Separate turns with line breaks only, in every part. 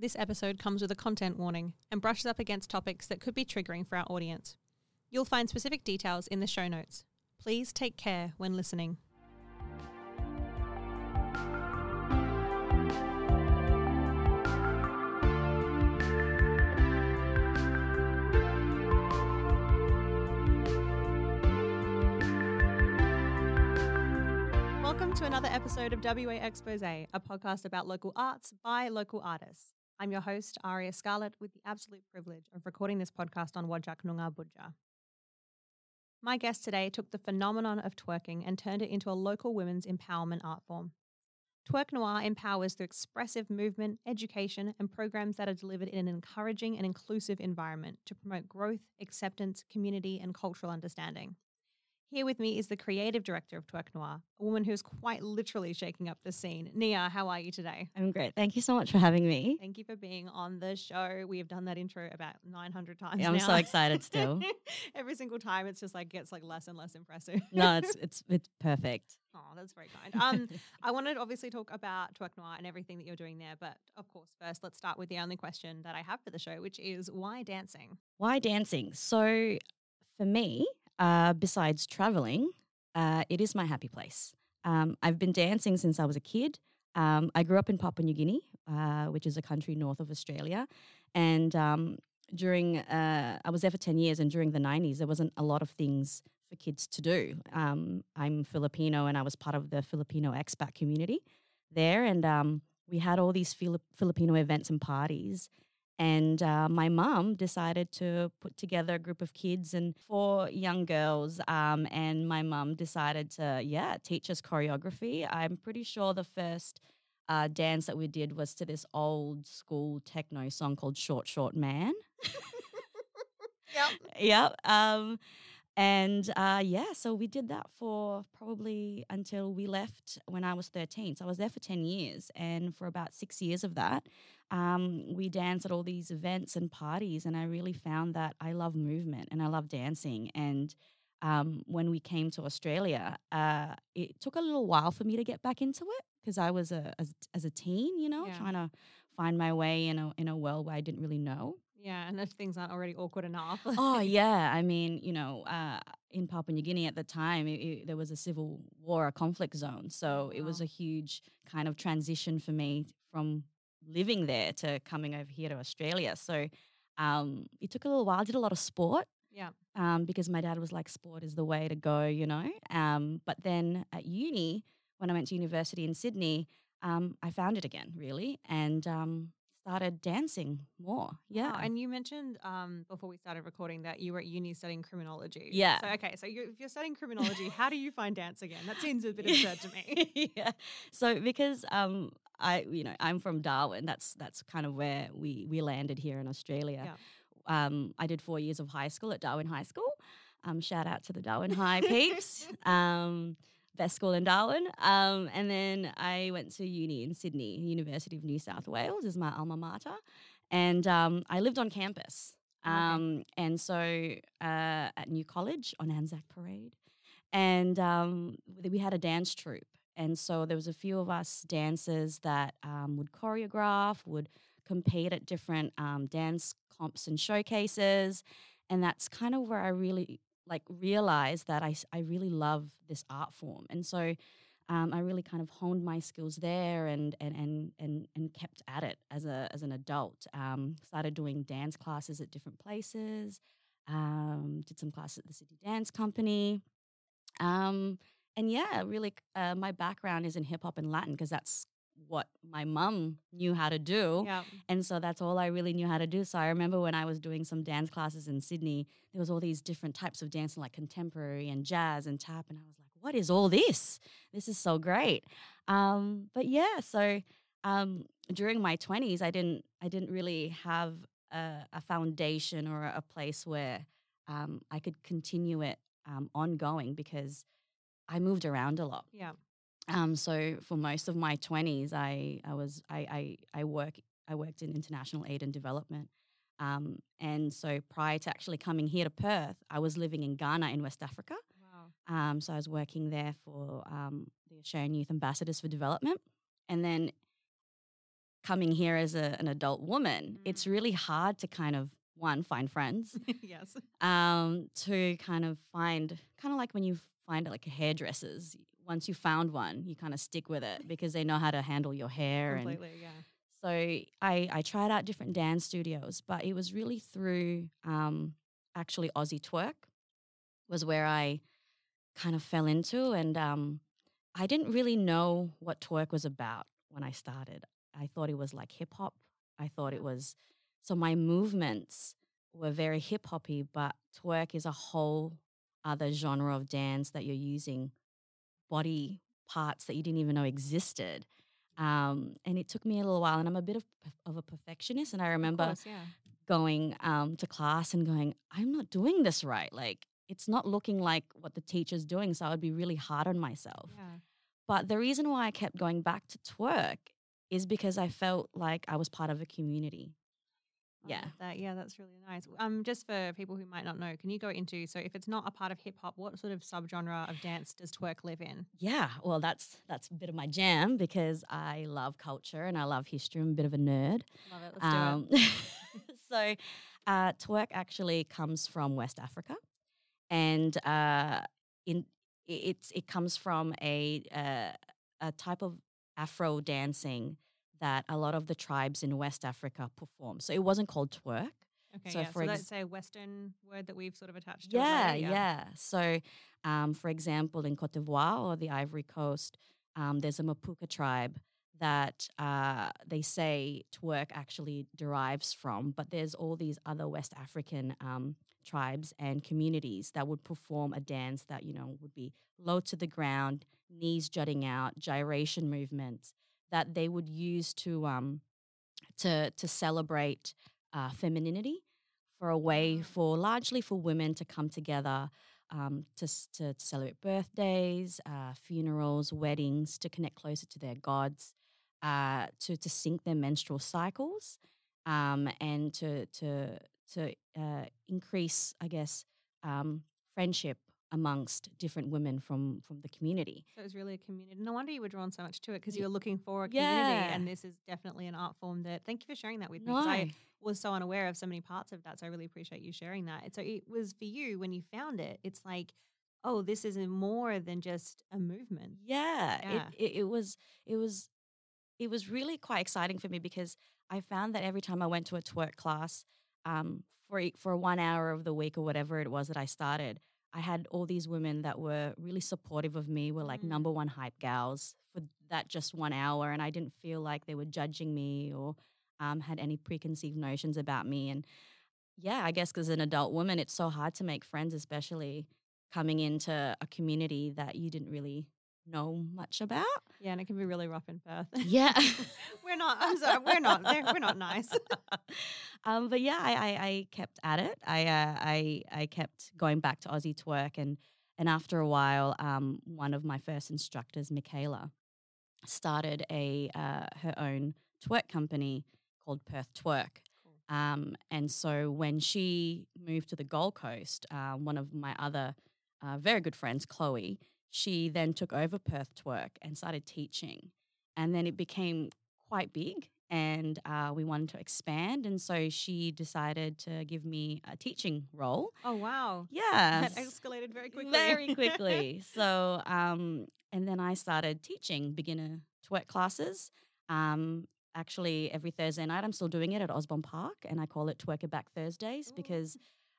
This episode comes with a content warning and brushes up against topics that could be triggering for our audience. You'll find specific details in the show notes. Please take care when listening. Welcome to another episode of WA Expose, a podcast about local arts by local artists. I'm your host, Aria Scarlett, with the absolute privilege of recording this podcast on Wajak Noongar Budja. My guest today took the phenomenon of twerking and turned it into a local women's empowerment art form. Twerk Noir empowers through expressive movement, education, and programs that are delivered in an encouraging and inclusive environment to promote growth, acceptance, community, and cultural understanding. Here with me is the creative director of Twerk Noir, a woman who's quite literally shaking up the scene. Nia, how are you today?
I'm great. Thank you so much for having me.
Thank you for being on the show. We have done that intro about 900 times.
Yeah, I'm
now.
so excited still.
Every single time, it's just like gets like less and less impressive.
no, it's it's it's perfect.
Oh, that's very kind. Um, I wanted to obviously talk about Twerk Noir and everything that you're doing there, but of course, first let's start with the only question that I have for the show, which is why dancing?
Why dancing? So for me, uh, besides traveling, uh, it is my happy place. Um, I've been dancing since I was a kid. Um, I grew up in Papua New Guinea, uh, which is a country north of Australia, and um, during uh, I was there for ten years, and during the nineties, there wasn't a lot of things for kids to do. Um, I'm Filipino, and I was part of the Filipino expat community there, and um, we had all these Filip- Filipino events and parties. And uh, my mom decided to put together a group of kids and four young girls. Um, and my mom decided to, yeah, teach us choreography. I'm pretty sure the first uh, dance that we did was to this old school techno song called Short Short Man.
Yep.
yep. Um, and uh, yeah, so we did that for probably until we left when I was 13. So I was there for 10 years. And for about six years of that, um, we danced at all these events and parties. And I really found that I love movement and I love dancing. And um, when we came to Australia, uh, it took a little while for me to get back into it because I was a as, as a teen, you know,
Yeah.
trying to find my way in a in a world where I didn't really know.
Yeah, and if things aren't already awkward enough.
oh yeah, I mean, you know, uh, in Papua New Guinea at the time, it, it- there was a civil war, a conflict zone, so it was a huge kind of transition for me from living there to coming over here to Australia. So um, it took a little while. I did a lot of sport
yeah.
um, because my dad was like, sport is the way to go, you know. Um, but then at uni, when I went to university in Sydney, um, I found it again, really, and um, started dancing more. Yeah,
Wow, And you mentioned um, before we started recording that you were at uni studying criminology.
Yeah.
So, okay, so you, if you're studying criminology, how do you find dance again? That seems a bit absurd to me.
yeah. So because um I you know I'm from Darwin. That's that's kind of where we we landed here in Australia. Um, I did four years of high school at Darwin High School. Um, shout out to the Darwin High peeps. Um, best school in Darwin. Um, and then I went to uni in Sydney, University of New South Wales is my alma mater, and um, I lived on campus.
Okay.
Um, and so uh, at New College on Anzac Parade, and um, we had a dance troupe. And so there was a few of us dancers that um, would choreograph, would compete at different um, dance comps and showcases, and that's kind of where I really like realize that I, I really love this art form. And so um, I really kind of honed my skills there and and and and, and kept at it as a as an adult. Um, started doing dance classes at different places. Um, did some classes at the City Dance Company. Um, and yeah, really, uh, my background is in hip hop and Latin because that's what my mum knew how to do.
Yeah.
And so that's all I really knew how to do. So I remember when I was doing some dance classes in Sydney, there was all these different types of dancing, like contemporary and jazz and tap. And I was like, what is all this? This is so great. Um, but yeah, so um, during my twenties, I didn't I didn't really have a, a foundation or a place where um, I could continue it um, ongoing because I moved around a lot.
Yeah.
Um, so for most of my twenties, I I was I, I I work I worked in international aid and development. Um, and so prior to actually coming here to Perth, I was living in Ghana in West Africa.
Wow.
Um, so I was working there for um, the Australian Youth Ambassadors for Development. And then coming here as a, an adult woman, it's
Mm.
really hard to kind of, one, find friends,
yes.
um, to kind of find, kind of like when you find like hairdresser's, once you found one, you kind of stick with it because they know how to handle your hair and
Yeah.
so I, I tried out different dance studios, but it was really through um, actually Aussie Twerk was where I kind of fell into, and um, I didn't really know what twerk was about when I started. I thought it was like hip hop. I thought it was so my movements were very hip hoppy, but twerk is a whole other genre of dance that you're using body parts that you didn't even know existed. Um, and it took me a little while, and I'm a bit of, of a perfectionist. And I remember
course, yeah.
going um, to class and going, I'm not doing this right. Like, it's not looking like what the teacher's doing. So I would be really hard on myself.
Yeah.
But the reason why I kept going back to twerk is because I felt like I was part of a community. Yeah.
that. Yeah, that's really nice. Um, just for people who might not know, can you go into so if it's not a part of hip hop, what sort of subgenre of dance does twerk live in?
Yeah, well, that's that's a bit of my jam because I love culture and I love history. I'm a bit of a nerd.
Love it. Let's
Um, so, uh, twerk actually comes from West Africa, and uh, in it's it comes from a uh, a type of Afro dancing that a lot of the tribes in West Africa perform. So it wasn't called twerk.
Okay.
so
yeah.
for
so
ex-
a Western word that we've sort of attached to
Yeah,
it. later,
yeah. So, um, for example, in Cote d'Ivoire or the Ivory Coast, um, there's a Mapouka tribe that uh, they say twerk actually derives from, but there's all these other West African um, tribes and communities that would perform a dance that you know would be low to the ground, knees jutting out, gyration movements that they would use to um, to to celebrate uh, femininity for a way
Ah.
for largely for women to come together um, to, to to celebrate birthdays, uh, funerals, weddings, to connect closer to their gods, uh, to to sync their menstrual cycles, um, and to to to uh, increase, I guess, um, friendship amongst different women from from the community.
So it was really a community. No wonder you were drawn so much to it because you were looking for a community,
Yeah.
and this is definitely an art form that. Thank you for sharing that with me. I was so unaware of so many parts of that. So I really appreciate you sharing that. So it was for you when you found it. It's like, oh, this is more than just a movement.
yeah,
Yeah.
It, it it was it was it was really quite exciting for me because I found that every time I went to a twerk class, um, for for one hour of the week or whatever it was that I started, I had all these women that were really supportive of me, were like
Mm.
number one hype gals for that just one hour, and I didn't feel like they were judging me or um, had any preconceived notions about me. And yeah, I guess because an adult woman, it's so hard to make friends, especially coming into a community that you didn't really know much about.
Yeah, and it can be really rough in Perth.
Yeah.
we're not. I'm sorry, we're not. We're not nice.
um, but yeah, I, I, I kept at it. I, uh, I, I kept going back to Aussie twerk, and and after a while, um, one of my first instructors, Michaela, started a uh, her own twerk company called Perth Twerk.
Cool.
Um, and so when she moved to the Gold Coast, uh, one of my other uh, very good friends, Chloe, she then took over Perth Twerk and started teaching. And then it became quite big and uh, we wanted to expand. And so she decided to give me a teaching role.
Oh wow.
Yeah.
That escalated very quickly.
Very quickly. so, um, and then I started teaching beginner twerk classes. Um, actually, every Thursday night, I'm still doing it at Osborne Park, and I call it Twerk It Back Thursdays
Ooh.
because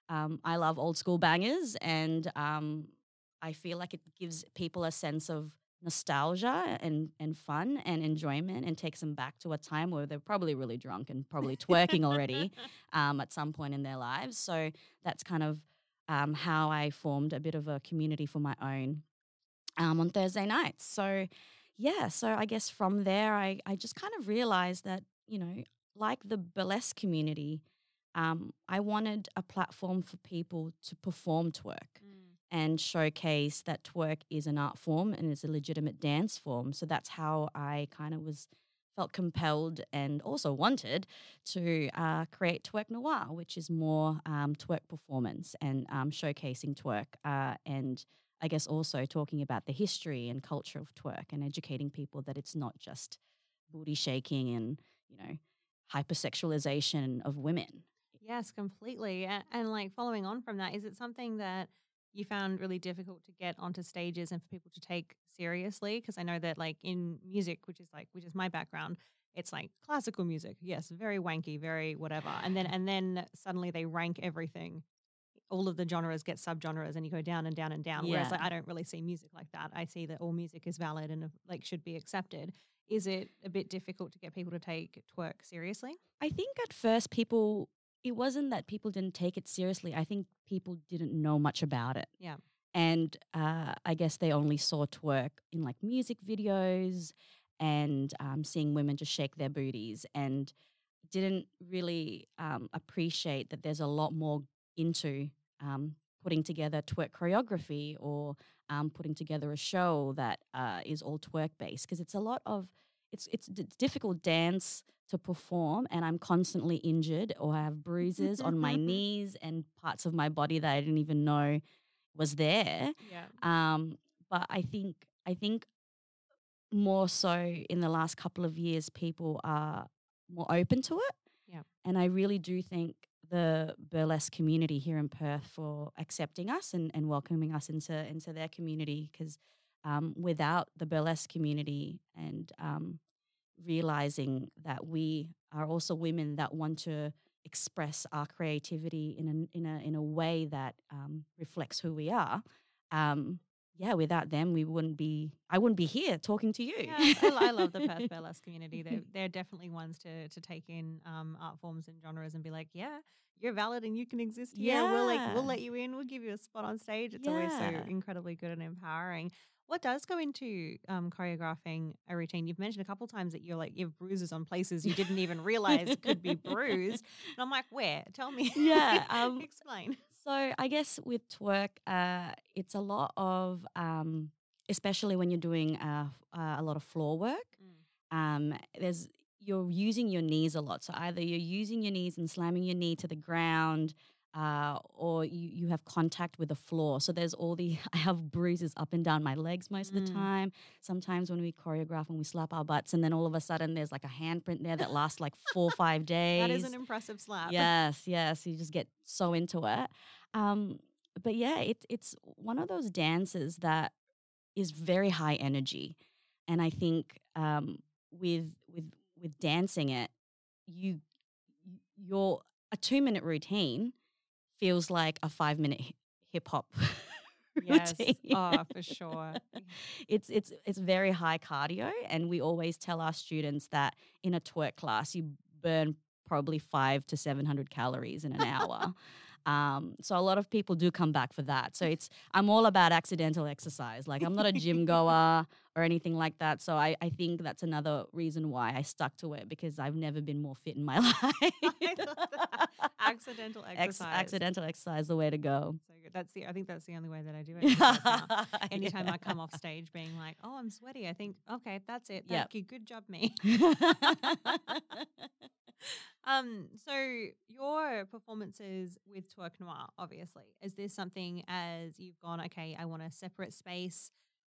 um, I love old school bangers, and um, I feel like it gives people a sense of nostalgia and, and fun and enjoyment and takes them back to a time where they're probably really drunk and probably twerking already um, at some point in their lives. So that's kind of um, how I formed a bit of a community for my own um, on Thursday nights. So yeah, so I guess from there, I, I just kind of realized that, you know, like the burlesque community, um, I wanted a platform for people to perform twerk and showcase that twerk is an art form and is a legitimate dance form. So that's how I kind of was felt compelled and also wanted to uh, create Twerk Noir, which is more um, twerk performance and um, showcasing twerk uh, and I guess also talking about the history and culture of twerk and educating people that it's not just booty shaking and, you know, hypersexualization of women.
Yes, completely. And, and like following on from that, is it something that you found really difficult to get onto stages and for people to take seriously? Because I know that like in music, which is like which is my background, it's like classical music, yes, very wanky, very whatever. And then and then suddenly they rank everything. All of the genres get subgenres, and you go down and down and down. Whereas like I don't really see music like that. I see that all music is valid and like should be accepted. Is it a bit difficult to get people to take twerk seriously?
I think at first people, it wasn't that people didn't take it seriously. I think people didn't know much about it.
Yeah.
And uh, I guess they only saw twerk in like music videos and um, seeing women just shake their booties and didn't really um, appreciate that there's a lot more into um, putting together twerk choreography or um, putting together a show that uh, is all twerk based because it's a lot of it's it's d- difficult dance to perform and I'm constantly injured or I have bruises on my knees and parts of my body that I didn't even know was there.
Yeah.
Um, but I think I think more so in the last couple of years, people are more open to it.
Yeah.
And I really do thank the burlesque community here in Perth for accepting us and, and welcoming us into into their community because um, without the burlesque community and um, realizing that we are also women that want to express our creativity in a in a in a way that um, reflects who we are. Um, yeah, without them, we wouldn't be. I wouldn't be here talking to you.
Yeah, I, I love the Perth burlesque community. They're, they're definitely ones to to take in um, art forms and genres and be like, yeah, you're valid and you can exist here. Yeah. We'll like we'll let you in. We'll give you a spot on stage. It's always so incredibly good and empowering. What does go into um, choreographing a routine? You've mentioned a couple times that you're like you have bruises on places you didn't even realize could be bruised. And I'm like, where? Tell me.
Yeah, um,
explain.
So I guess with twerk, uh, it's a lot of, um, especially when you're doing uh, uh, a lot of floor work. Um, there's you're using your knees a lot. So either you're using your knees and slamming your knee to the ground, uh, or you you have contact with the floor. So there's all the I have bruises up and down my legs most of the
Mm.
time. Sometimes when we choreograph and we slap our butts, and then all of a sudden there's like a handprint there that lasts like four or five days.
That is an impressive slap.
Yes, yes. You just get so into it. Um, but yeah, it's it's one of those dances that is very high energy, and I think um, with with with dancing it, you your a two minute routine feels like a five minute hip hop
Yes.
routine.
Oh, for sure.
it's it's it's very high cardio, and we always tell our students that in a twerk class you burn probably five to seven hundred calories in an hour. Um, so a lot of people do come back for that. So it's I'm all about accidental exercise. Like I'm not a gym goer or anything like that. So I, I think that's another reason why I stuck to it because I've never been more fit in my life.
I love that. Accidental
Ex-
exercise.
accidental exercise the way to go.
So good. That's the. I think that's the only way that I do it. Anytime I come off stage being like, "Oh, I'm sweaty," I think, "Okay, that's it. Thank
Yep.
you. Good job, me." um. So your performances with Twerk Noir, obviously, is this something as you've gone? Okay, I want a separate space.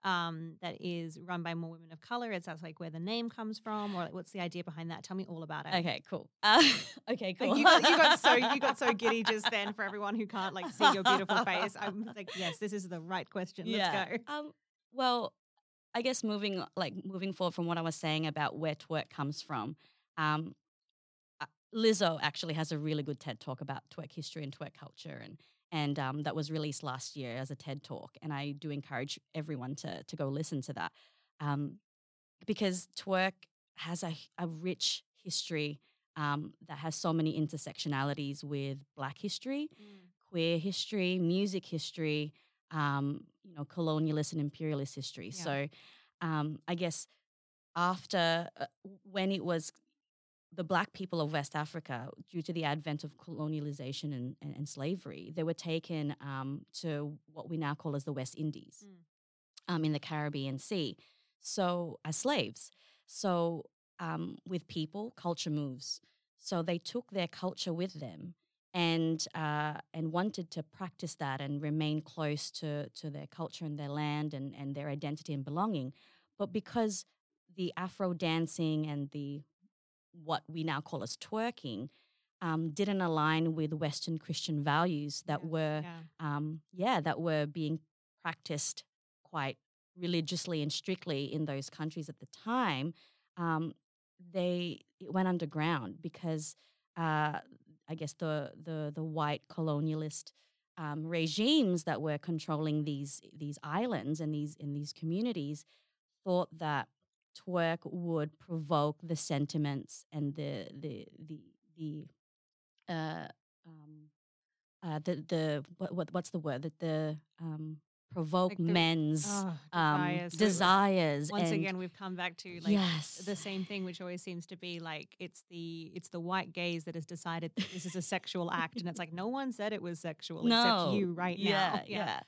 Um, that is run by more women of color. Is that like where the name comes from, or like, what's the idea behind that? Tell me all about it.
okay, cool. Uh, okay, cool.
you got you got so you got so giddy just then for everyone who can't like see your beautiful face. I'm like, yes, this is the right question. Let's go.
Um, well, I guess moving like moving forward from what I was saying about where twerk comes from, um, uh, Lizzo actually has a really good TED talk about twerk history and twerk culture, and and um, that was released last year as a TED talk. And I do encourage everyone to to go listen to that, um, because twerk has a, a rich history um, that has so many intersectionalities with Black history queer history, music history, um, you know, colonialist and imperialist history.
Yeah.
So um, I guess after uh, when it was the black people of West Africa, due to the advent of colonialization and, and, and slavery, they were taken um, to what we now call as the West Indies
Mm.
um, in the Caribbean Sea. So, as slaves. So, um, with people, culture moves. So, they took their culture with them and uh, and wanted to practice that and remain close to, to their culture and their land and, and their identity and belonging. But because the Afro dancing and the what we now call as twerking um, didn't align with Western Christian values that
Yes,
were
yeah.
um, yeah, that were being practiced quite religiously and strictly in those countries at the time, um, they it went underground because uh, I guess the the the white colonialist um, regimes that were controlling these these islands and these in these communities thought that twerk would provoke the sentiments and the the the the uh, um, uh, the the what, what what's the word that the um, provoke
Like the-
men's
Oh,
um,
desires.
Desires.
Once
and
again, we've come back to like
yes,
the same thing, which always seems to be like it's the it's the white gaze that has decided that this is a sexual act, and it's like no one said it was sexual
no,
except you right
yeah,
now.
Yeah,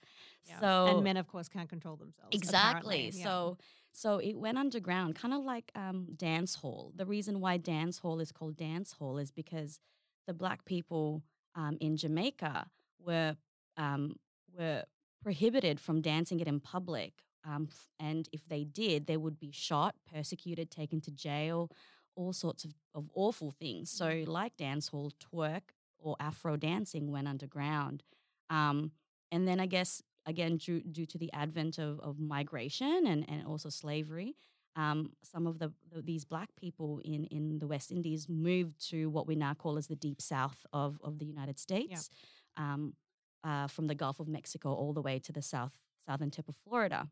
Yeah.
So
and men, of course, can't control themselves.
Exactly.
Yeah.
So so it went underground, kind of like um, dance hall. The reason why dance hall is called dance hall is because the black people um, in Jamaica were um, were prohibited from dancing it in public. Um, and if they did, they would be shot, persecuted, taken to jail, all sorts of, of awful things. So, like dance hall, twerk or Afro dancing went underground. Um, and then I guess again due, due to the advent of, of migration and, and also slavery um, some of the, the these black people in, in the west indies moved to what we now call as the deep south of, of the united states um, uh, from the gulf of mexico all the way to the south southern tip of florida.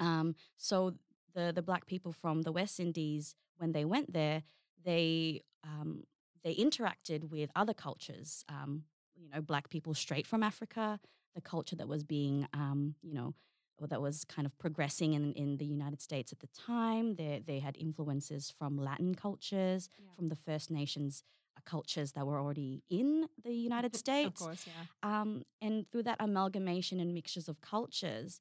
Um, so the, the black people from the west indies when they went there they um, they interacted with other cultures um, you know black people straight from africa the culture that was being, um, you know, or that was kind of progressing in, in the United States at the time. They, they had influences from Latin cultures,
Yeah.
from the First Nations uh, cultures that were already in the United States.
of course, yeah.
Um, and through that amalgamation and mixtures of cultures,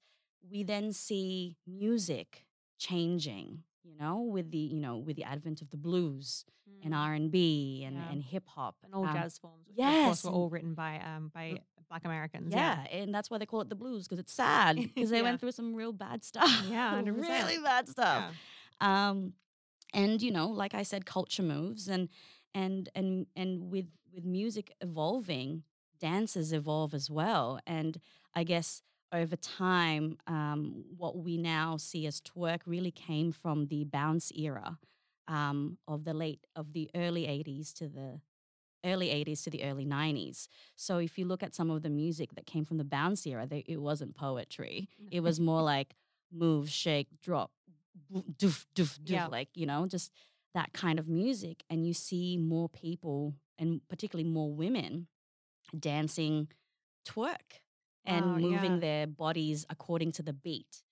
we then see music changing. You know, with the you know with the advent of the blues and
Mm.
R and B and
Yeah.
and hip hop
and all
um,
jazz forms, which of
yes,
course were all written by um by Black Americans.
Yeah, and that's why they call it the blues because it's sad because they
Yeah.
went through some real bad stuff.
Yeah, 100%.
really bad stuff.
Yeah.
Um, and you know, like I said, culture moves, and and and and with with music evolving, dances evolve as well. And I guess over time, um, what we now see as twerk really came from the bounce era um, of the late of the early '80s to the early 80s to the early 90s. So if you look at some of the music that came from the bounce era, they, it wasn't poetry. It was more like move, shake, drop, doof, doof, doof,
Yeah.
like, you know, just that kind of music. And you see more people, and particularly more women, dancing twerk and
Wow,
moving
yeah.
their bodies according to the beat.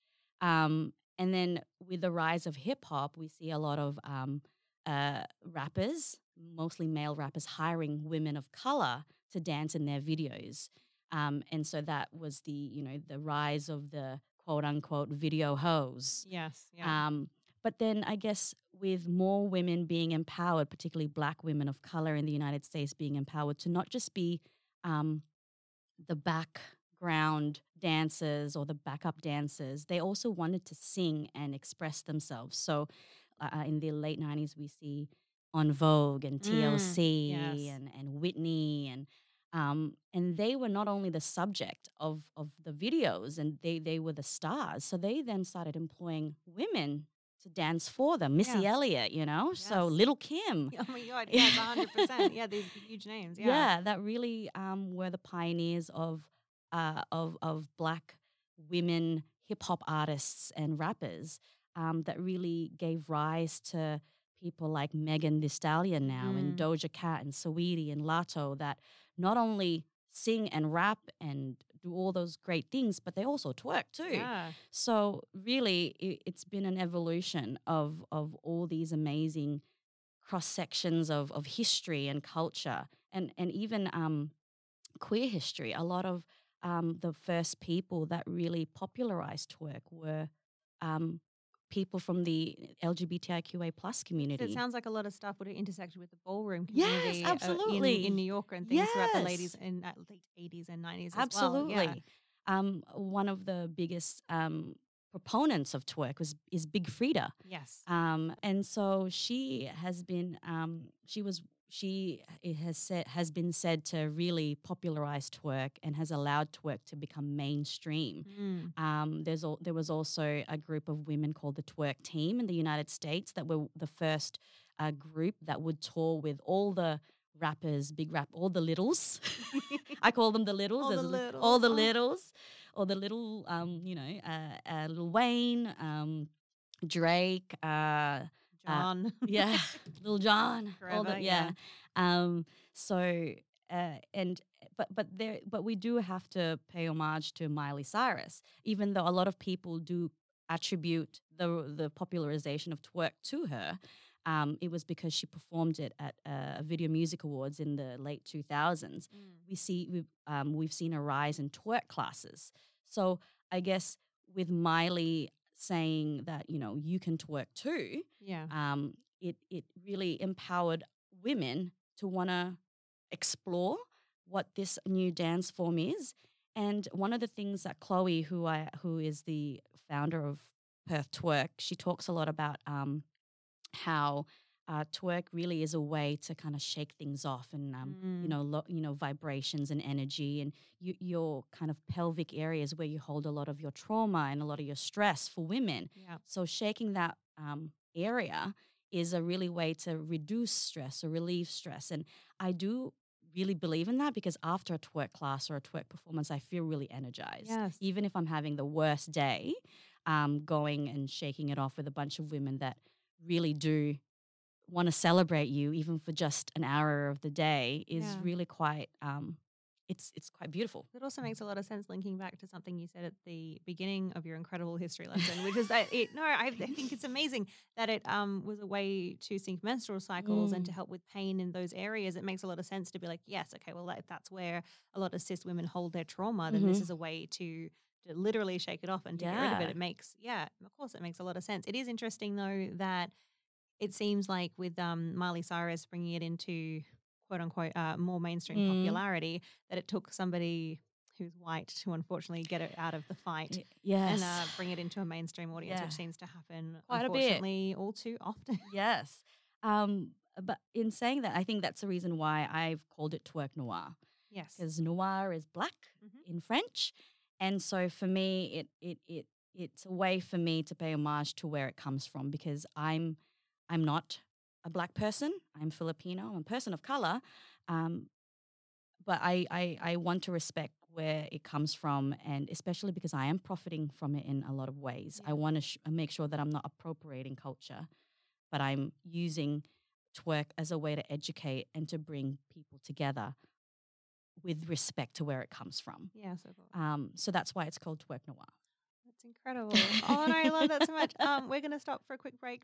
Um, and then with the rise of hip hop, we see a lot of um, uh, rappers, mostly male rappers, hiring women of color to dance in their videos. Um, and so that was the, you know, the rise of the quote unquote video hoes.
Yes. Yeah.
Um, but then I guess with more women being empowered, particularly black women of color in the United States being empowered to not just be um, the background dancers or the backup dancers, they also wanted to sing and express themselves. So uh, in the late 90s, we see En Vogue and TLC
yes.
and, and Whitney and um, and they were not only the subject of, of the videos and they, they were the stars. So they then started employing women to dance for them. Missy
Yeah.
Elliott, you know? So Lil Kim.
oh my god. Yes. hundred percent. Yeah. These huge names.
Yeah,
Yeah.
that really um, were the pioneers of uh, of of black women hip hop artists and rappers um, that really gave rise to people like Megan Thee Stallion now and
Mm.
Doja Cat and Saweetie and Latto that not only sing and rap and do all those great things, but they also twerk too.
Yeah.
So really, it, it's been an evolution of of all these amazing cross sections of of history and culture, and and even um, queer history. A lot of um, the first people that really popularized twerk were um, people from the LGBTIQA plus
So
community.
it sounds like a lot of stuff would have intersected with the ballroom community Yes,
absolutely.
in, New York and things throughout the ladies in uh, late 80s and 90s as
Absolutely.
well. Yeah.
Um, one of the biggest um, proponents of twerk was is Big Freedia.
Yes.
Um, and so she has been, um, she was, she has said has been said to really popularize twerk and has allowed twerk to become mainstream.
Mm.
Um, there's al- there was also a group of women called the Twerk Team in the United States that were the first uh, group that would tour with all the rappers, big rap, all the littles. I call them the littles.
All the littles,
all the
oh.
littles, all the little, um, you know, uh, uh, Lil Wayne, um, Drake, uh,
Jon.
yeah, Lil Jon,
Forever,
the,
yeah.
yeah. Um, so uh, and but but there but we do have to pay homage to Miley Cyrus, even though a lot of people do attribute the the popularization of twerk to her. Um, it was because she performed it at uh, Video Music Awards in the late 2000s.
Mm.
We see we've um, we've seen a rise in twerk classes. So I guess with Miley saying that you know you can twerk too,
Yeah.
um, it it really empowered women to want to explore what this new dance form is. And one of the things that Chloe, who I who is the founder of Perth Twerk, she talks a lot about um, how uh, twerk really is a way to kind of shake things off and um, you
Mm.
know lo- you know vibrations and energy and you, your kind of pelvic areas where you hold a lot of your trauma and a lot of your stress for women.
Yeah.
So shaking that um, area is a really way to reduce stress or relieve stress. And I do really believe in that because after a twerk class or a twerk performance, I feel really energized.
Yes.
Even if I'm having the worst day, um, going and shaking it off with a bunch of women that really do want to celebrate you, even for just an hour of the day, is
Yeah.
really quite. Um, it's it's quite beautiful.
It also makes a lot of sense linking back to something you said at the beginning of your incredible history lesson, which is that it. No, I, I think it's amazing that it um, was a way to sync menstrual cycles and to
Mm.
help with pain in those areas. It makes a lot of sense to be like, yes, okay, well, if that's where a lot of cis women hold their trauma, then this
Mhm.
is a way to to literally shake it off and to get rid of it. It makes, yeah, of course, it makes a lot of sense. It is interesting though that it seems like with um, Miley Cyrus bringing it into quote unquote uh, more mainstream
Mm.
popularity that it took somebody who's white to unfortunately get it out of the fight
Yes.
and uh, bring it into a mainstream audience,
Yeah.
which seems to happen
Quite a bit.
unfortunately all too often.
Yes. Um, but in saying that, I think that's the reason why I've called it twerk noir
yes.
because noir is black
Mhm.
in French, and so for me, it it it it's a way for me to pay homage to where it comes from because I'm I'm not a black person. I'm Filipino. I'm a person of color, um, but I, I I want to respect where it comes from, and especially because I am profiting from it in a lot of ways. I want to sh- make sure that I'm not appropriating culture, but I'm using twerk as a way to educate and to bring people together with respect to where it comes from.
Yeah, so cool.
Um, so that's why it's called twerk noir.
That's incredible. oh, no, I love that so much. Um, we're going to stop for a quick break.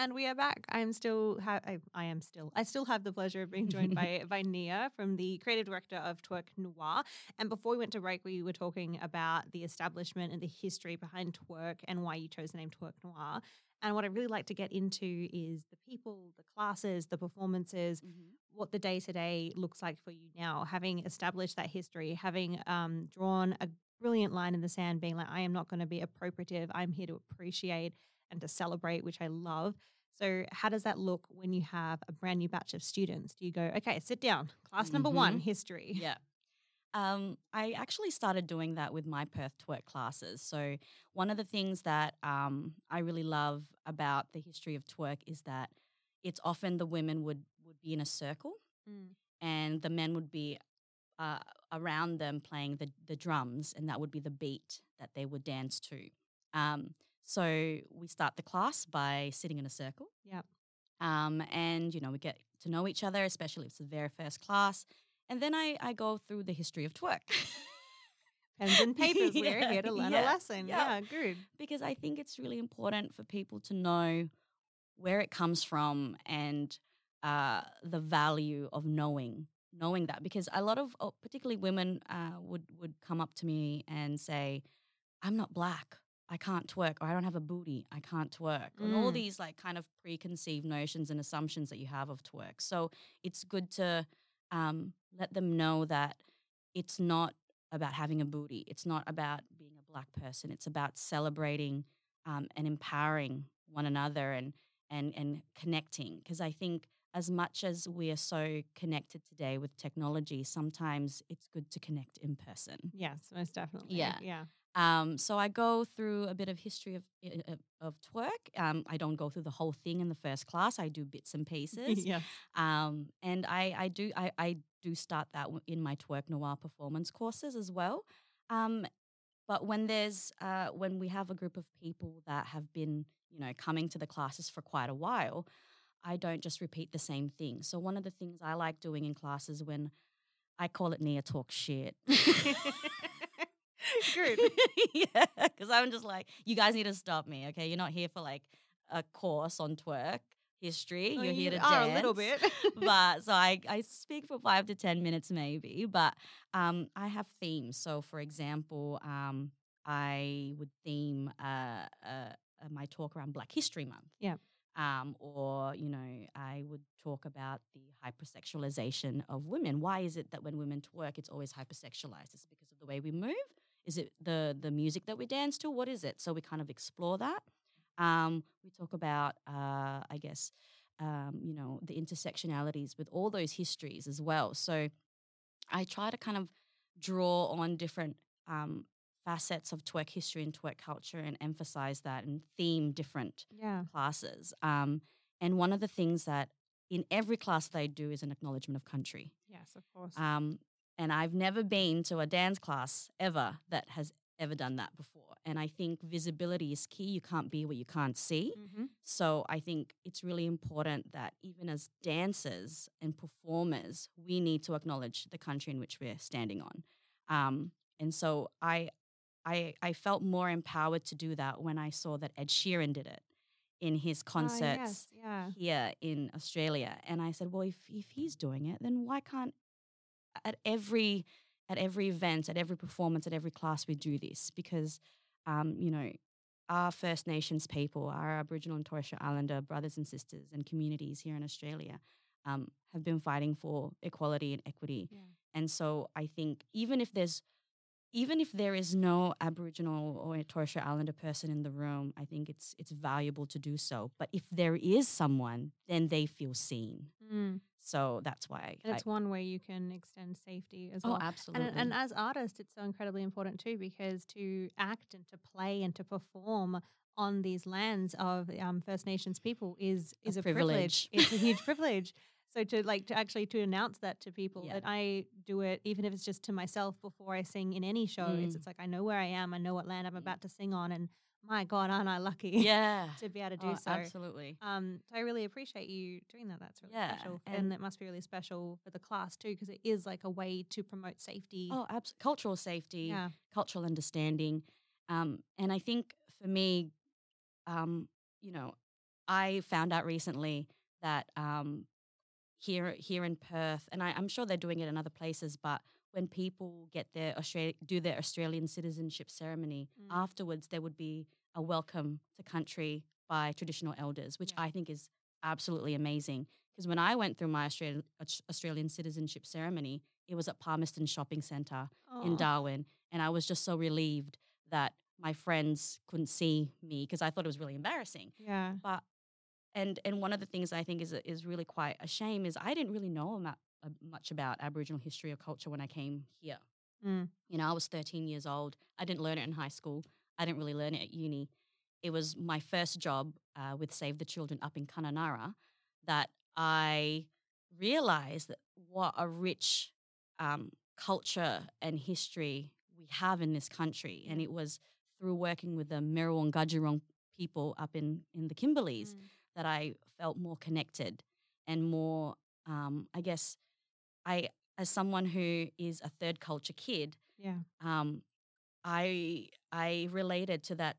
And we are back. I am still, ha- I, I am still, I still have the pleasure of being joined by by Nia from the creative director of Twerk Noir. And before we went to break, we were talking about the establishment and the history behind twerk and why you chose the name Twerk Noir. And what I really like to get into is the people, the classes, the performances, what the day to day looks like for you now, having established that history, having um, drawn a brilliant line in the sand, being like, I am not going to be appropriative. I'm here to appreciate and to celebrate, which I love. So, how does that look when you have a brand new batch of students? Do you go, okay, sit down, class number one,
Mhm.
history?
Yeah. Um, I actually started doing that with my Perth twerk classes. So one of the things that um, I really love about the history of twerk is that it's often the women would would be in a circle
Mm.
and the men would be uh, around them playing the the drums, and that would be the beat that they would dance to. Um, so we start the class by sitting in a circle.
Yep.
Um, and you know we get to know each other, especially if it's the very first class. And then I, I go through the history of twerk.
Pens and papers, we're here to learn
yeah,
a lesson.
yeah.
Yeah, good.
because I think it's really important for people to know where it comes from and uh, the value of knowing knowing that because a lot of uh, particularly women uh, would would come up to me and say i'm not black i can't twerk or i don't have a booty i can't twerk and all
Mm.
these like kind of preconceived notions and assumptions that you have of twerk so it's good to um, let them know that it's not about having a booty. It's not about being a black person. It's about celebrating um, and empowering one another and and and connecting. Because I think as much as we are so connected today with technology, sometimes it's good to connect in person.
Yes, most definitely.
Yeah.
Yeah.
Um, so I go through a bit of history of of, twerk. Um, I don't go through the whole thing in the first class. I do bits and pieces.
yes.
Um, and I, I do I, I do start that in my twerk noir performance courses as well. Um, but when there's uh, when we have a group of people that have been you know coming to the classes for quite a while, I don't just repeat the same thing. So one of the things I like doing in classes when I call it Nia talk shit.
Good.
yeah, because I'm just like, you guys need to stop me, okay? You're not here for like a course on twerk history.
Oh,
You're here
you
to dance.
a little bit.
but so I, I speak for five to ten minutes maybe, but um, I have themes. So for example, um, I would theme uh, uh, uh, my talk around Black History Month.
Yeah.
Um, or you know, I would talk about the hypersexualization of women. Why is it that when women twerk, it's always hypersexualized? Is it because of the way we move? Is it the the music that we dance to? What is it? So we kind of explore that. Um, we talk about, uh, I guess, um, you know, the intersectionalities with all those histories as well. So I try to kind of draw on different um, facets of twerk history and twerk culture and emphasize that and theme different
yeah.
classes. Um, and one of the things that in every class they do is an acknowledgement of country.
Yes, of course.
Um, and I've never been to a dance class ever that has ever done that before. And I think visibility is key. You can't be what you can't see.
mm-hmm.
So I think it's really important that even as dancers and performers, we need to acknowledge the country in which we're standing on. Um, and so I, I, I felt more empowered to do that when I saw that Ed Sheeran did it in his concerts
Ah, yes, yeah.
here in Australia. And I said, well, if, if he's doing it, then why can't at every at every event, at every performance, at every class we do this? Because um, you know, our First Nations people, our Aboriginal and Torres Strait Islander brothers and sisters and communities here in Australia um, have been fighting for equality and equity.
Yeah.
And so I think even if there's even if there is no Aboriginal or Torres Strait Islander person in the room, I think it's it's valuable to do so. But if there is someone, then they feel seen.
Mm.
So that's why.
And
I,
it's one way you can extend safety as
oh,
well.
absolutely.
And, and as artists, it's so incredibly important too because to act and to play and to perform on these lands of um, First Nations people is is a, privilege.
privilege.
It's a huge privilege. So to like to actually to announce that to people
Yeah.
that I do it, even if it's just to myself before I sing in any show, it's
Mm.
it's like I know where I am, I know what land I'm about to sing on, and my God, aren't I lucky
yeah.
to be able to do
Oh,
so.
Absolutely.
Um, so I really appreciate you doing that. That's really
Yeah,
special, and,
and-
it must be really special for the class too, because it is like a way to promote safety.
Oh, abs- cultural safety,
yeah,
cultural understanding. Um, and I think for me, um, you know, I found out recently that um, here here in Perth, and I, I'm sure they're doing it in other places, but when people get their Australia do their Australian citizenship ceremony,
Mm.
afterwards there would be a welcome to country by traditional elders, which
Yeah.
I think is absolutely amazing. Because when I went through my Australian Australian citizenship ceremony, it was at Palmerston Shopping Centre in Darwin, and I was just so relieved that my friends couldn't see me because I thought it was really embarrassing.
Yeah.
But and and one of the things I think is is really quite a shame is I didn't really know about, uh, much about Aboriginal history or culture when I came here.
Mm.
You know, I was 13 years old. I didn't learn it in high school. I didn't really learn it at uni. It was my first job uh, with Save the Children up in Kununurra that I realized that what a rich um, culture and history we have in this country. And it was through working with the Miriwoong and people up in, in the Kimberleys
Mm.
That I felt more connected and more, um, I guess, I as someone who is a third culture kid,
Yeah.
um, I I related to that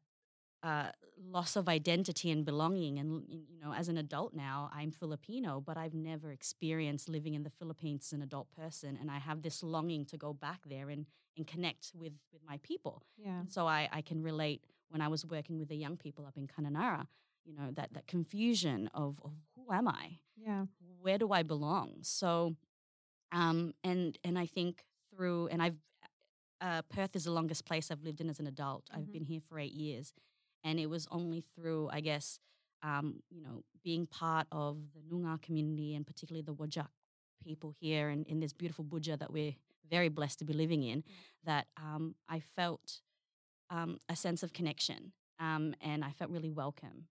uh, loss of identity and belonging. And you know, as an adult now, I'm Filipino, but I've never experienced living in the Philippines as an adult person, and I have this longing to go back there and and connect with with my people.
Yeah.
And so I, I can relate when I was working with the young people up in Kununurra, you know, that, that confusion of, of who am I?
Yeah.
Where do I belong? So, um, and, and I think through, and I've, uh, Perth is the longest place I've lived in as an adult. I've
Mhm.
been here for eight years. And it was only through, I guess, um, you know, being part of the Noongar community and particularly the Whadjuk people here and in this beautiful Boodja that we're very blessed to be living in, that um, I felt um, a sense of connection um, and I felt really welcome.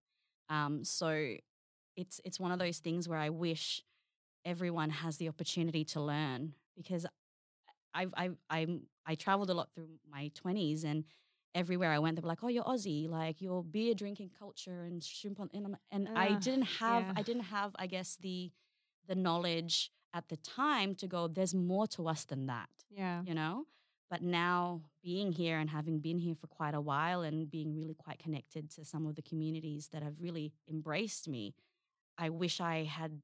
Um, so it's it's one of those things where I wish everyone has the opportunity to learn because I've I've I'm I traveled a lot through my twenties and everywhere I went they were like, oh you're Aussie, like your beer drinking culture and shrimp on and, and I didn't have
yeah.
I didn't have I guess the the knowledge at the time to go there's more to us than that
Yeah.
you know but now being here and having been here for quite a while and being really quite connected to some of the communities that have really embraced me i wish i had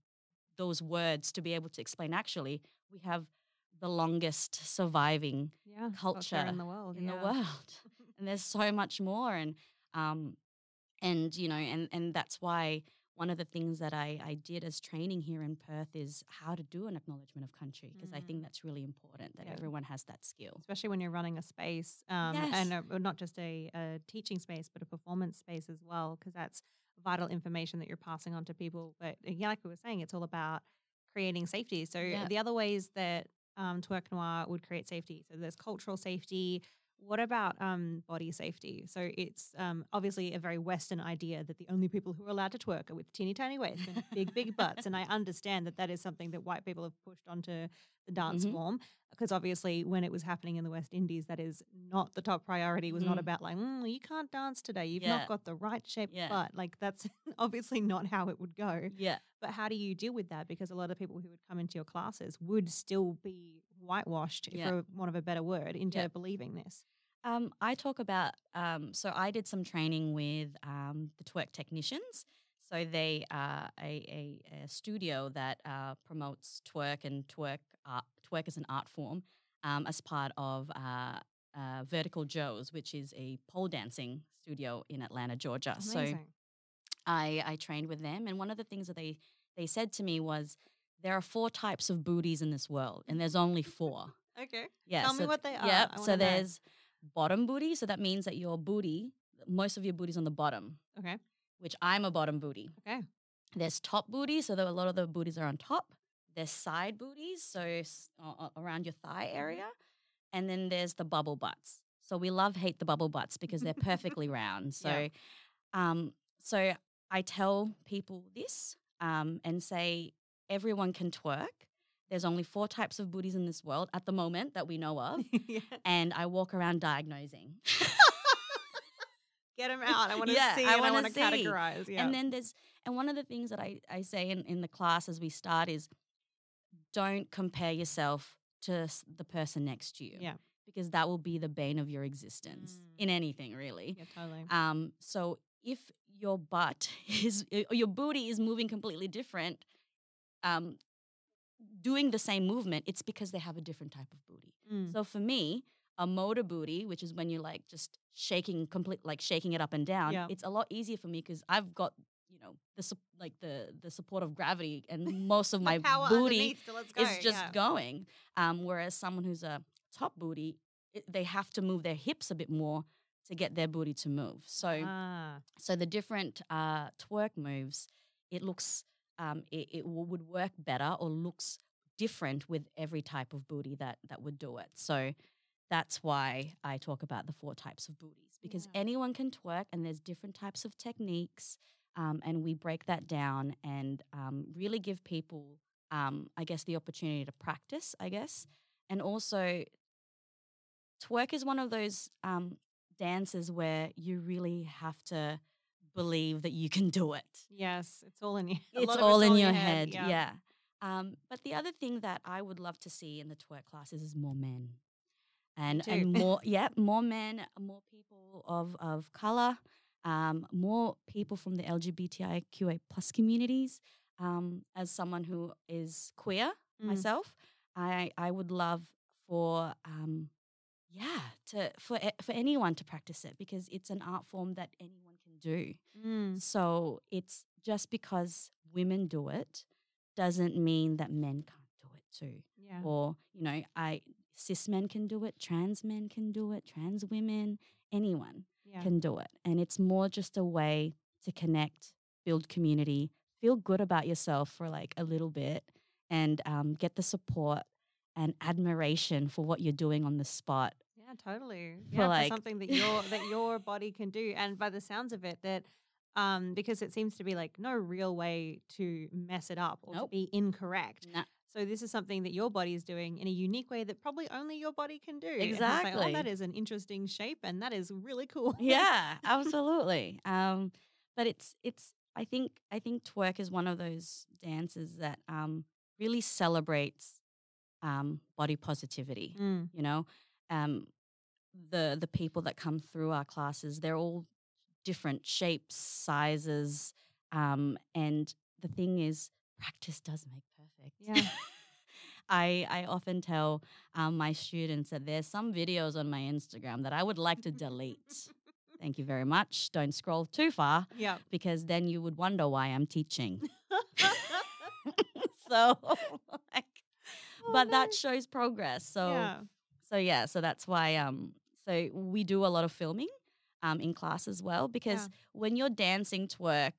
those words to be able to explain actually we have the longest surviving
Yeah.
culture
in the world.
in
yeah.
the world and there's so much more and um and you know and and that's why one of the things that I, I did as training here in Perth is how to do an acknowledgement of country because I think that's really important that
Mm. Yeah.
everyone has that skill.
especially when you're running a space um, and uh, not just a, a teaching space but a performance space as well because that's vital information that you're passing on to people but uh, yeah like we were saying it's all about creating safety so
Yeah.
the other ways that um, twerk noir would create safety so there's cultural safety what about um, body safety? So it's um, obviously a very Western idea that the only people who are allowed to twerk are with teeny tiny waists and big, big butts. And I understand that that is something that white people have pushed onto the dance
Mhm.
form because obviously when it was happening in the West Indies, that is not the top priority. It was not
Mhm.
about like, mm, you can't dance today. You've
Yeah.
not got the right shape
Yeah.
butt. Like that's obviously not how it would go.
Yeah.
But how do you deal with that? Because a lot of people who would come into your classes would still be whitewashed,
Yeah.
for want of a better word, into believing this.
Um, I talk about, um, so I did some training with um, the twerk technicians. So they are a, a, a studio that uh, promotes twerk and twerk art, twerk as an art form um, as part of uh, uh, Vertical Joe's, which is a pole dancing studio in Atlanta, Georgia. So I, I trained with them, and one of the things that they they said to me was, there are four types of booties in this world, and there's only four.
okay.
Yeah.
Tell me what they are.
Yep. So
wanna know.
there's bottom booty. So that means that your booty, most of your booty's on the bottom,
Okay.
Which I'm a bottom booty.
Okay.
There's top booty. So there, a lot of the booties are on top. There's side booties. So s- a- a- around your thigh area. And then there's the bubble butts. So we love hate the bubble butts because they're perfectly round. So,
Yeah.
um, so I tell people this um, and say everyone can twerk. There's only four types of booties in this world at the moment that we know of.
yeah.
and I walk around diagnosing.
Get them out. I want to
Yeah,
see
I wanna see.
categorize. Yeah.
And then there's and one of the things that I, I say in, in the class as we start is don't compare yourself to the person next to you.
Yeah.
Because that will be the bane of your existence
Mm.
in anything really.
yeah, totally.
Um, so if your butt is your booty is moving completely different, um, doing the same movement, it's because they have a different type of booty.
Mm.
So for me, a motor booty, which is when you're like just shaking complete, like shaking it up and down,
Yeah.
it's a lot easier for me because I've got you know the sup- like the the support of gravity and most of my booty
underneath to let's go,
is just
yeah.
going. Um, whereas someone who's a top booty, it, they have to move their hips a bit more to get their booty to move. So
Ah,
so the different uh, twerk moves, it looks um, it, it w- would work better or looks different with every type of booty that that would do it. So that's why I talk about the four types of booties because
Yeah.
anyone can twerk and there's different types of techniques. Um, and we break that down and um, really give people, um, I guess, the opportunity to practice, I guess. And also, twerk is one of those um, dances where you really have to believe that you can do it.
yes, it's all in you. a
It's
of
all in your head, yeah. Um, but the other thing that I would love to see in the twerk classes is more men, and and more yeah more men, more people of of color, um, more people from the LGBTIQA plus communities. Um, as someone who is queer
Mm.
myself, I I would love for um, yeah to for for anyone to practice it because it's an art form that anyone can do.
Mm.
So it's just because women do it doesn't mean that men can't do it too.
Yeah.
Or, you know, I cis men can do it, trans men can do it, trans women, anyone
yeah.
can do it. And it's more just a way to connect, build community, feel good about yourself for like a little bit and um, get the support and admiration for what you're doing on the spot.
Yeah, totally.
for,
Yeah, for something that your that your body can do, and by the sounds of it, that um, because it seems to be like no real way to mess it up or to be incorrect.
Nah.
So this is something that your body is doing in a unique way that probably only your body can do. It's like, oh,
Exactly.
that is an interesting shape, and that is really cool.
yeah, absolutely. Um, but it's it's I think I think twerk is one of those dances that um, really celebrates um, body positivity.
Mm,
You know, um, the the people that come through our classes, they're all different shapes, sizes, um, and the thing is, practice does make perfect.
Yeah.
I, I often tell um, my students that there's some videos on my Instagram that I would like to delete. Thank you very much. Don't scroll too far
yeah.
because then you would wonder why I'm teaching. so, like,
Oh,
but
no.
that shows progress. So,
yeah.
so yeah, so that's why um so we do a lot of filming um in class as well because
Yeah.
when you're dancing twerk,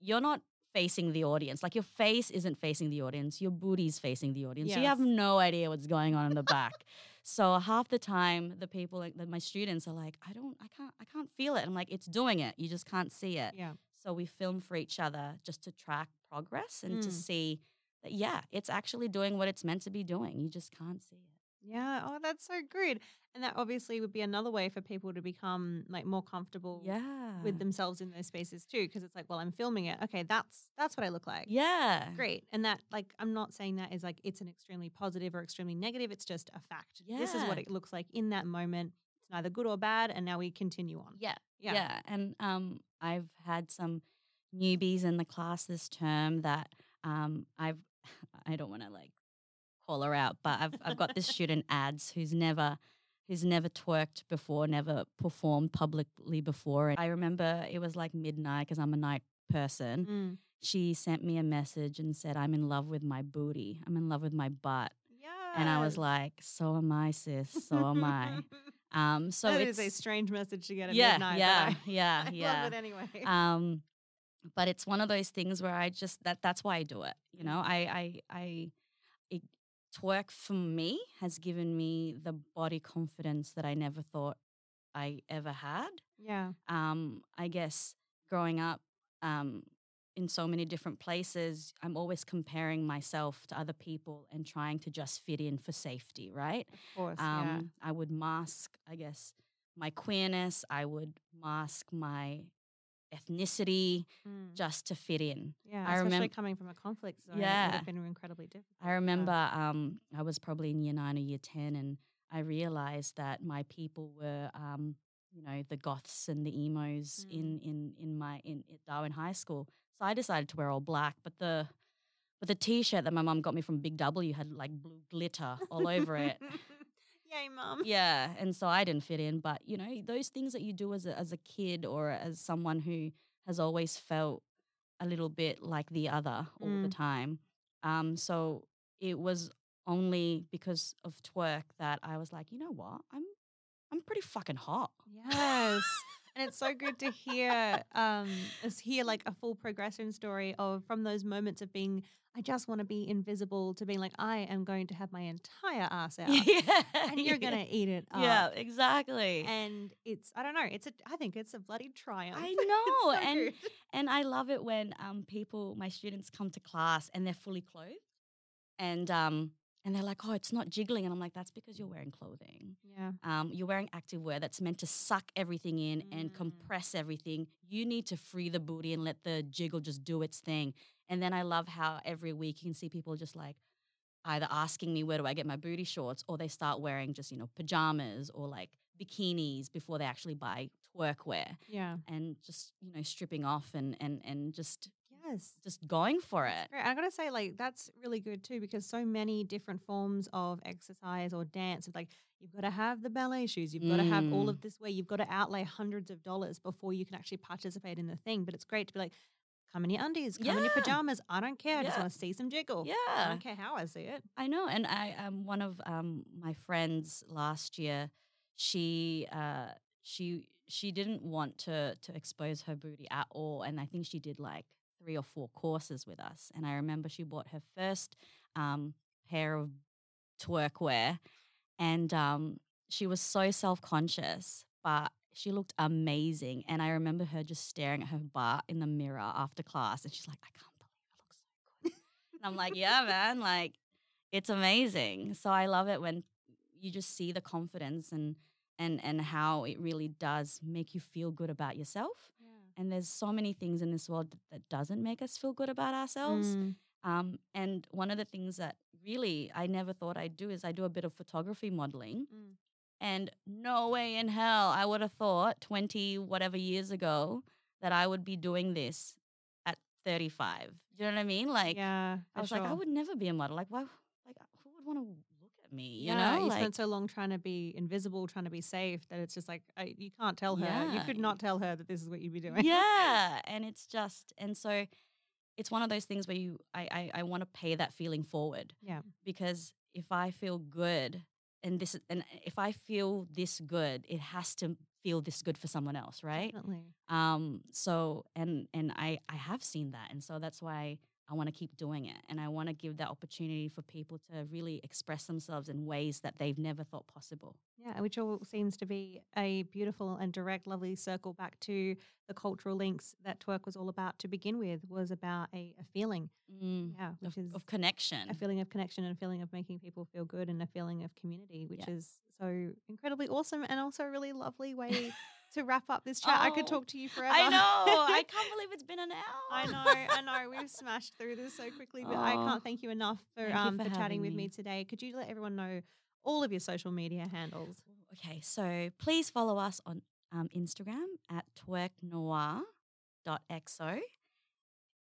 you're not facing the audience. Like your face isn't facing the audience, your booty's facing the audience. So you have no idea what's going on in the back. So half the time the people like my students are like, I don't I can't I can't feel it. I'm like, it's doing it. You just can't see it.
Yeah.
So we film for each other just to track progress and to
Mm.
see that yeah, it's actually doing what it's meant to be doing. You just can't see it.
Yeah. Oh, that's so good. And that obviously would be another way for people to become like more comfortable
Yeah.
with themselves in those spaces too. Because it's like, well, I'm filming it. Okay, that's that's what I look like.
Yeah.
Great. And that like I'm not saying that is like it's an extremely positive or extremely negative. It's just a fact. Yeah. This is what it looks like in that moment. It's neither good or bad. And now we continue on.
Yeah.
Yeah.
Yeah. And um I've had some newbies in the class this term that um I've I don't want to like call her out, but I've I've got this student ads who's never who's never twerked before, never performed publicly before. And I remember it was like midnight because I'm a night person.
Mm.
She sent me a message and said, I'm in love with my booty. I'm in love with my butt. And I was like, so am I, sis. So am I. Um, so
that
it's
is a strange message to get at
yeah,
midnight.
yeah,
I,
yeah,
I
yeah.
love it anyway.
Um, but it's one of those things where I just that that's why I do it. You know. I I I twerk for me has given me the body confidence that I never thought I ever had.
yeah.
Um, I guess growing up um, in so many different places, I'm always comparing myself to other people and trying to just fit in for safety, right?
Of course.
Um, I would mask, I guess, my queerness. I would mask my ethnicity.
Mm.
just to fit in.
Yeah,
I
especially
remem-
coming from a conflict zone, Yeah, it would have been incredibly difficult.
I remember um, I was probably in year nine or year 10, and I realized that my people were um, you know the goths and the emos in in in my in, Darwin High School. So I decided to wear all black, but the but the t-shirt that my mum got me from Big W had like blue glitter all over it.
Yay, mum.
Yeah, and so I didn't fit in. But you know, those things that you do as a, as a kid or as someone who has always felt a little bit like the other all the
Mm.
time. Um, so it was only because of twerk that I was like, you know what, I'm I'm pretty fucking hot.
Yes. And it's so good to hear um hear like a full progression story of from those moments of being I just want to be invisible to being like I am going to have my entire ass out.
yeah,
And you're gonna eat it up.
Yeah, exactly.
And it's I don't know, it's a I think it's a bloody triumph.
I know,
so
and
good.
and I love it when um people, my students, come to class and they're fully clothed, and um and they're like, oh, it's not jiggling, and I'm like, that's because you're wearing clothing.
yeah.
Um, you're wearing activewear that's meant to suck everything in and
Mm.
compress everything. You need to free the booty and let the jiggle just do its thing. And then I love how every week you can see people just like either asking me where do I get my booty shorts, or they start wearing just you know pajamas or like bikinis before they actually buy twerk wear
Yeah.
and just you know stripping off and and and just
Yes.
just going for it.
I gotta say, like, that's really good too, because so many different forms of exercise or dance, like, you've got to have the ballet shoes, you've got to have all
Mm.
of this way, you've got to outlay hundreds of dollars before you can actually participate in the thing. But it's great to be like, come in your undies, come in your pajamas. I don't care. I just want to see some jiggle.
Yeah.
I don't care how I see it.
I know, and I um one of um my friends last year, she uh she she didn't want to to expose her booty at all, and I think she did like three or four courses with us. And I remember she bought her first um pair of twerk wear, and um she was so self conscious, but she looked amazing. And I remember her just staring at her butt in the mirror after class, and she's like, I can't believe I look so good. and I'm like, yeah, man, like it's amazing. So I love it when you just see the confidence and and and how it really does make you feel good about yourself. And there's so many things in this world that doesn't make us feel good about ourselves.
Mm.
Um, and one of the things that really I never thought I'd do is I do a bit of photography modeling.
Mm.
And no way in hell I would have thought 20 whatever years ago that I would be doing this at 35. Do you know what I mean? Like,
yeah,
I was like, I would never be a model. Like, why? Like, who would want to look at me? You
yeah,
know,
you
like,
spent so long trying to be invisible, trying to be safe, that it's just like I, you can't tell her. You could not tell her that this is what you'd be doing.
yeah, and it's just, and so it's one of those things where you, I, I, I want to pay that feeling forward
yeah,
because if I feel good, and this, and if I feel this good, it has to feel this good for someone else, right?
definitely.
Um, so and and I I have seen that, and so that's why I want to keep doing it, and I want to give that opportunity for people to really express themselves in ways that they've never thought possible.
Yeah, which all seems to be a beautiful and direct, lovely circle back to the cultural links that twerk was all about to begin with. Was about a, a feeling,
Mm,
yeah, which
of,
is
of connection.
a feeling of connection and a feeling of making people feel good and a feeling of community, which
Yeah.
is so incredibly awesome and also a really lovely way to wrap up this chat. I could
Oh,
talk to you forever.
I know. I can't believe it's been an hour.
I know, I know. We've smashed through this so quickly, but I
Oh,
can't thank you enough for um
for
for chatting
having
with me
me.
today. Could you let everyone know all of your social media handles?
Okay, so please follow us on um, Instagram at twerknoir.xo.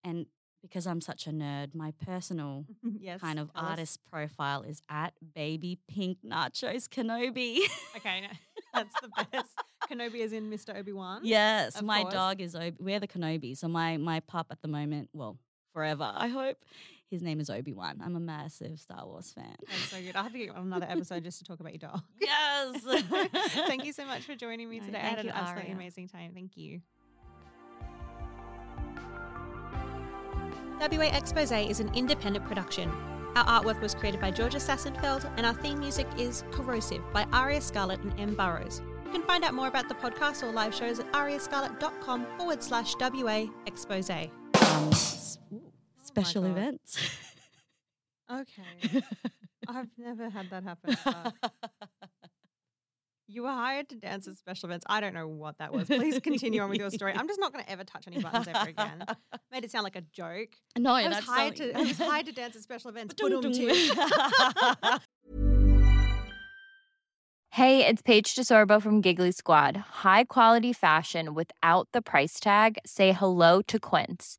And because I'm such a nerd, my personal
yes.
kind of
tell us.
artist profile is at baby pink nachos Kenobi.
Okay, no, that's the best. Kenobi is in Mr. Obi Wan.
yes, my
course.
dog is Obi. We're the Kenobi. So my my pup at the moment, well, forever, I hope. His name is Obi Wan. I'm a massive Star Wars fan.
That's so good. I have to get you on another episode just to talk about your dog.
yes.
thank you so much for joining me
No,
today. I had an
you,
absolutely
Aria.
amazing time. Thank you. WA Expose is an independent production. Our artwork was created by Georgia Sassenfeld, and our theme music is Corrosive by Aria Scarlett and M. Burrows. You can find out more about the podcast or live shows at ariascarlett.com forward slash WA Expose.
Um, special
God.
events.
Okay. I've never had that happen. You were hired to dance at special events. I don't know what that was. Please continue on with your story. I'm just not going to ever touch any buttons ever again. Made it sound like a joke.
no,
I was
that's
hired
something-
to. I was hired to dance at special events.
Hey, it's Paige DeSorbo from Giggly Squad. High quality fashion without the price tag. Say hello to Quince.